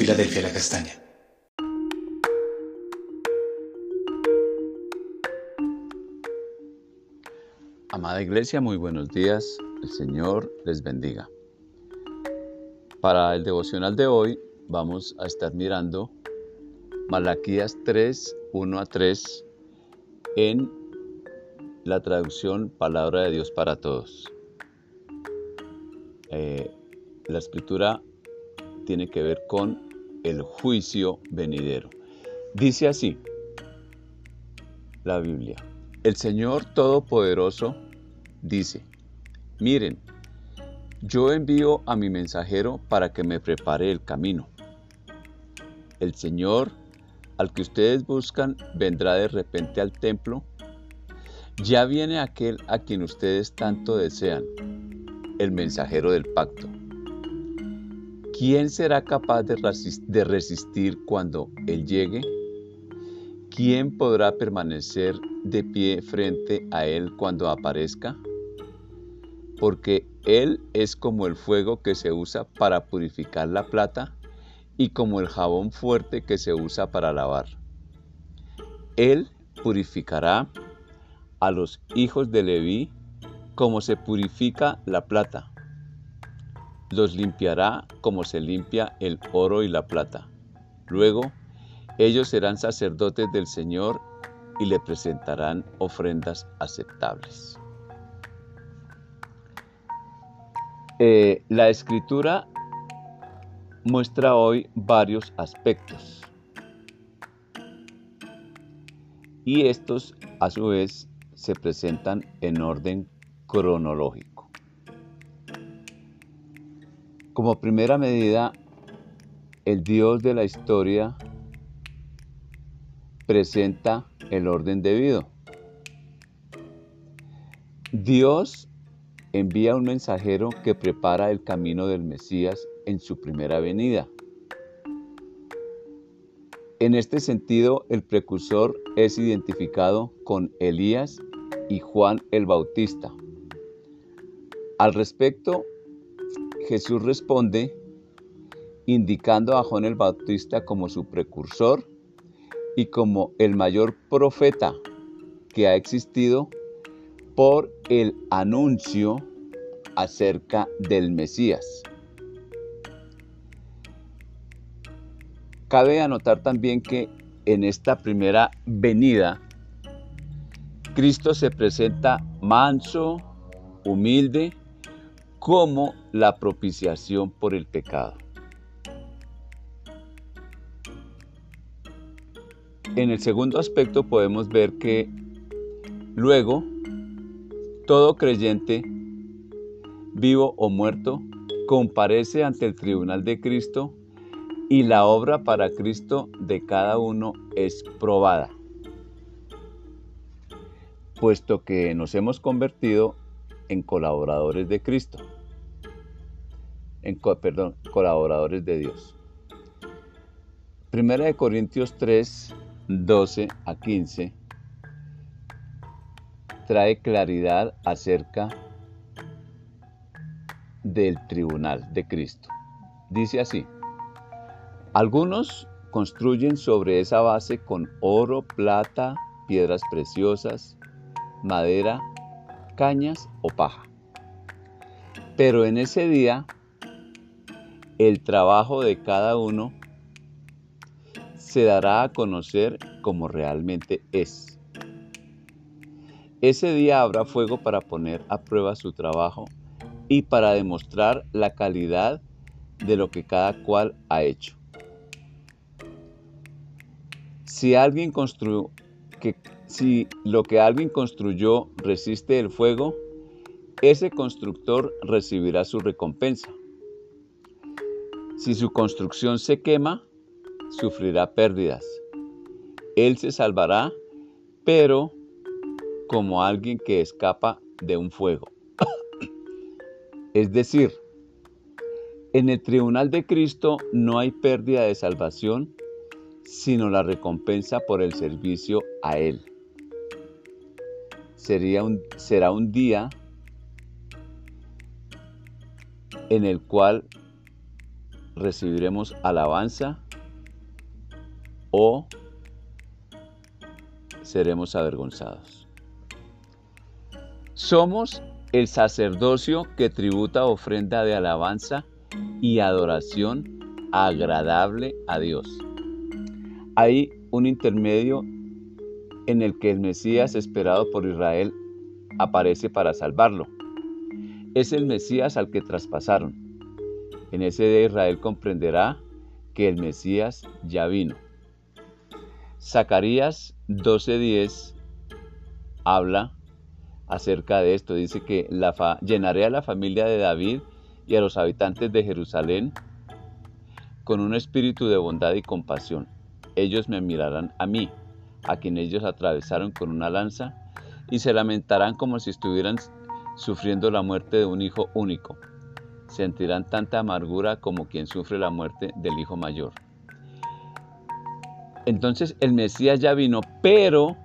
Filadelfia La Castaña. Amada Iglesia, muy buenos días. El Señor les bendiga. Para el devocional de hoy vamos a estar mirando Malaquías 3, 1 a 3 en la traducción Palabra de Dios para Todos. Eh, la escritura tiene que ver con el juicio venidero. Dice así la Biblia. El Señor Todopoderoso dice, miren, yo envío a mi mensajero para que me prepare el camino. El Señor al que ustedes buscan vendrá de repente al templo. Ya viene aquel a quien ustedes tanto desean, el mensajero del pacto. ¿Quién será capaz de resistir cuando Él llegue? ¿Quién podrá permanecer de pie frente a Él cuando aparezca? Porque Él es como el fuego que se usa para purificar la plata y como el jabón fuerte que se usa para lavar. Él purificará a los hijos de Leví como se purifica la plata. Los limpiará como se limpia el oro y la plata. Luego ellos serán sacerdotes del Señor y le presentarán ofrendas aceptables. Eh, la escritura muestra hoy varios aspectos y estos a su vez se presentan en orden cronológico. Como primera medida, el Dios de la historia presenta el orden debido. Dios envía un mensajero que prepara el camino del Mesías en su primera venida. En este sentido, el precursor es identificado con Elías y Juan el Bautista. Al respecto, Jesús responde indicando a Juan el Bautista como su precursor y como el mayor profeta que ha existido por el anuncio acerca del Mesías. Cabe anotar también que en esta primera venida, Cristo se presenta manso, humilde, como la propiciación por el pecado. En el segundo aspecto podemos ver que luego todo creyente, vivo o muerto, comparece ante el tribunal de Cristo y la obra para Cristo de cada uno es probada, puesto que nos hemos convertido en colaboradores de Cristo, en, perdón, colaboradores de Dios. Primera de Corintios 3, 12 a 15 trae claridad acerca del tribunal de Cristo. Dice así, algunos construyen sobre esa base con oro, plata, piedras preciosas, madera, cañas o paja. Pero en ese día, el trabajo de cada uno se dará a conocer como realmente es. Ese día habrá fuego para poner a prueba su trabajo y para demostrar la calidad de lo que cada cual ha hecho. Si alguien construyó, que, si lo que alguien construyó resiste el fuego, ese constructor recibirá su recompensa. Si su construcción se quema, sufrirá pérdidas. Él se salvará, pero como alguien que escapa de un fuego. es decir, en el tribunal de Cristo no hay pérdida de salvación, sino la recompensa por el servicio a Él. Sería un, será un día en el cual recibiremos alabanza o seremos avergonzados. Somos el sacerdocio que tributa ofrenda de alabanza y adoración agradable a Dios. Hay un intermedio en el que el Mesías esperado por Israel aparece para salvarlo. Es el Mesías al que traspasaron. En ese día Israel comprenderá que el Mesías ya vino. Zacarías 12:10 habla acerca de esto. Dice que llenaré a la familia de David y a los habitantes de Jerusalén con un espíritu de bondad y compasión. Ellos me mirarán a mí, a quien ellos atravesaron con una lanza, y se lamentarán como si estuvieran sufriendo la muerte de un hijo único. Sentirán tanta amargura como quien sufre la muerte del hijo mayor. Entonces el Mesías ya vino, pero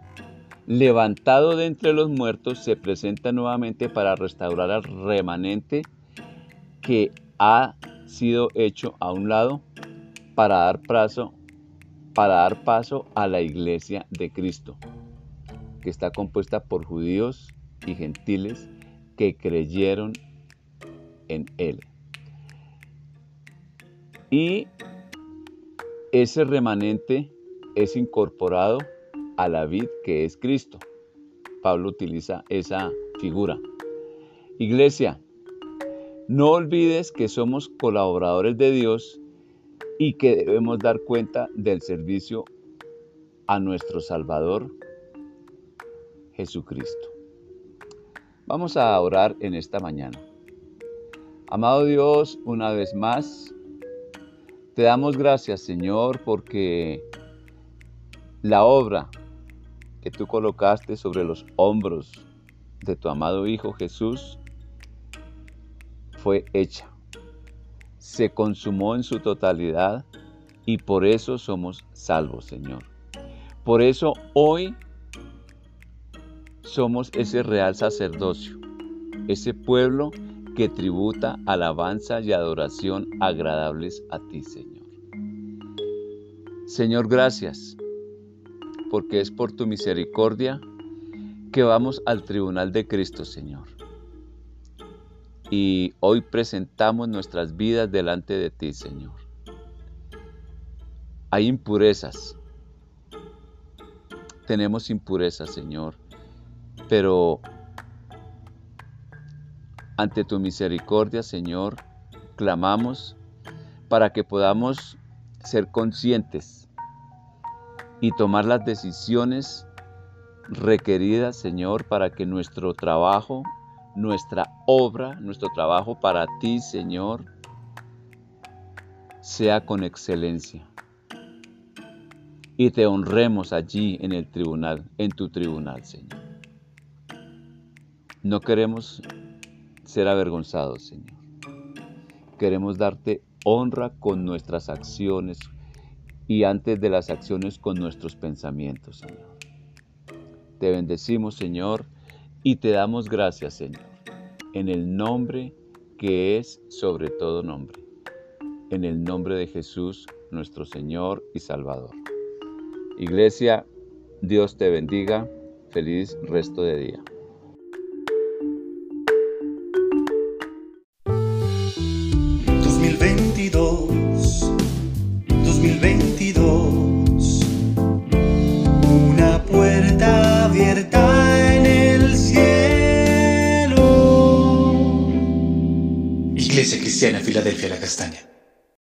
levantado de entre los muertos, se presenta nuevamente para restaurar al remanente que ha sido hecho a un lado para dar paso, para dar paso a la iglesia de Cristo, que está compuesta por judíos y gentiles que creyeron en Él. Y ese remanente es incorporado a la vid que es Cristo. Pablo utiliza esa figura. Iglesia, no olvides que somos colaboradores de Dios y que debemos dar cuenta del servicio a nuestro Salvador Jesucristo. Vamos a orar en esta mañana. Amado Dios, una vez más, te damos gracias Señor porque la obra que tú colocaste sobre los hombros de tu amado Hijo Jesús fue hecha. Se consumó en su totalidad y por eso somos salvos, Señor. Por eso hoy somos ese real sacerdocio, ese pueblo que tributa alabanza y adoración agradables a ti, Señor. Señor, gracias porque es por tu misericordia que vamos al tribunal de Cristo, Señor. Y hoy presentamos nuestras vidas delante de ti, Señor. Hay impurezas. Tenemos impurezas, Señor. Pero ante tu misericordia, Señor, clamamos para que podamos ser conscientes y tomar las decisiones requeridas, Señor, para que nuestro trabajo, nuestra obra, nuestro trabajo para ti, Señor, sea con excelencia. Y te honremos allí en el tribunal, en tu tribunal, Señor. No queremos ser avergonzados, Señor. Queremos darte honra con nuestras acciones, y antes de las acciones con nuestros pensamientos, Señor. Te bendecimos, Señor, y te damos gracias, Señor, en el nombre que es sobre todo nombre, en el nombre de Jesús, nuestro Señor y Salvador. Iglesia, Dios te bendiga. Feliz resto de día. Cristiana Filadelfia La Castaña.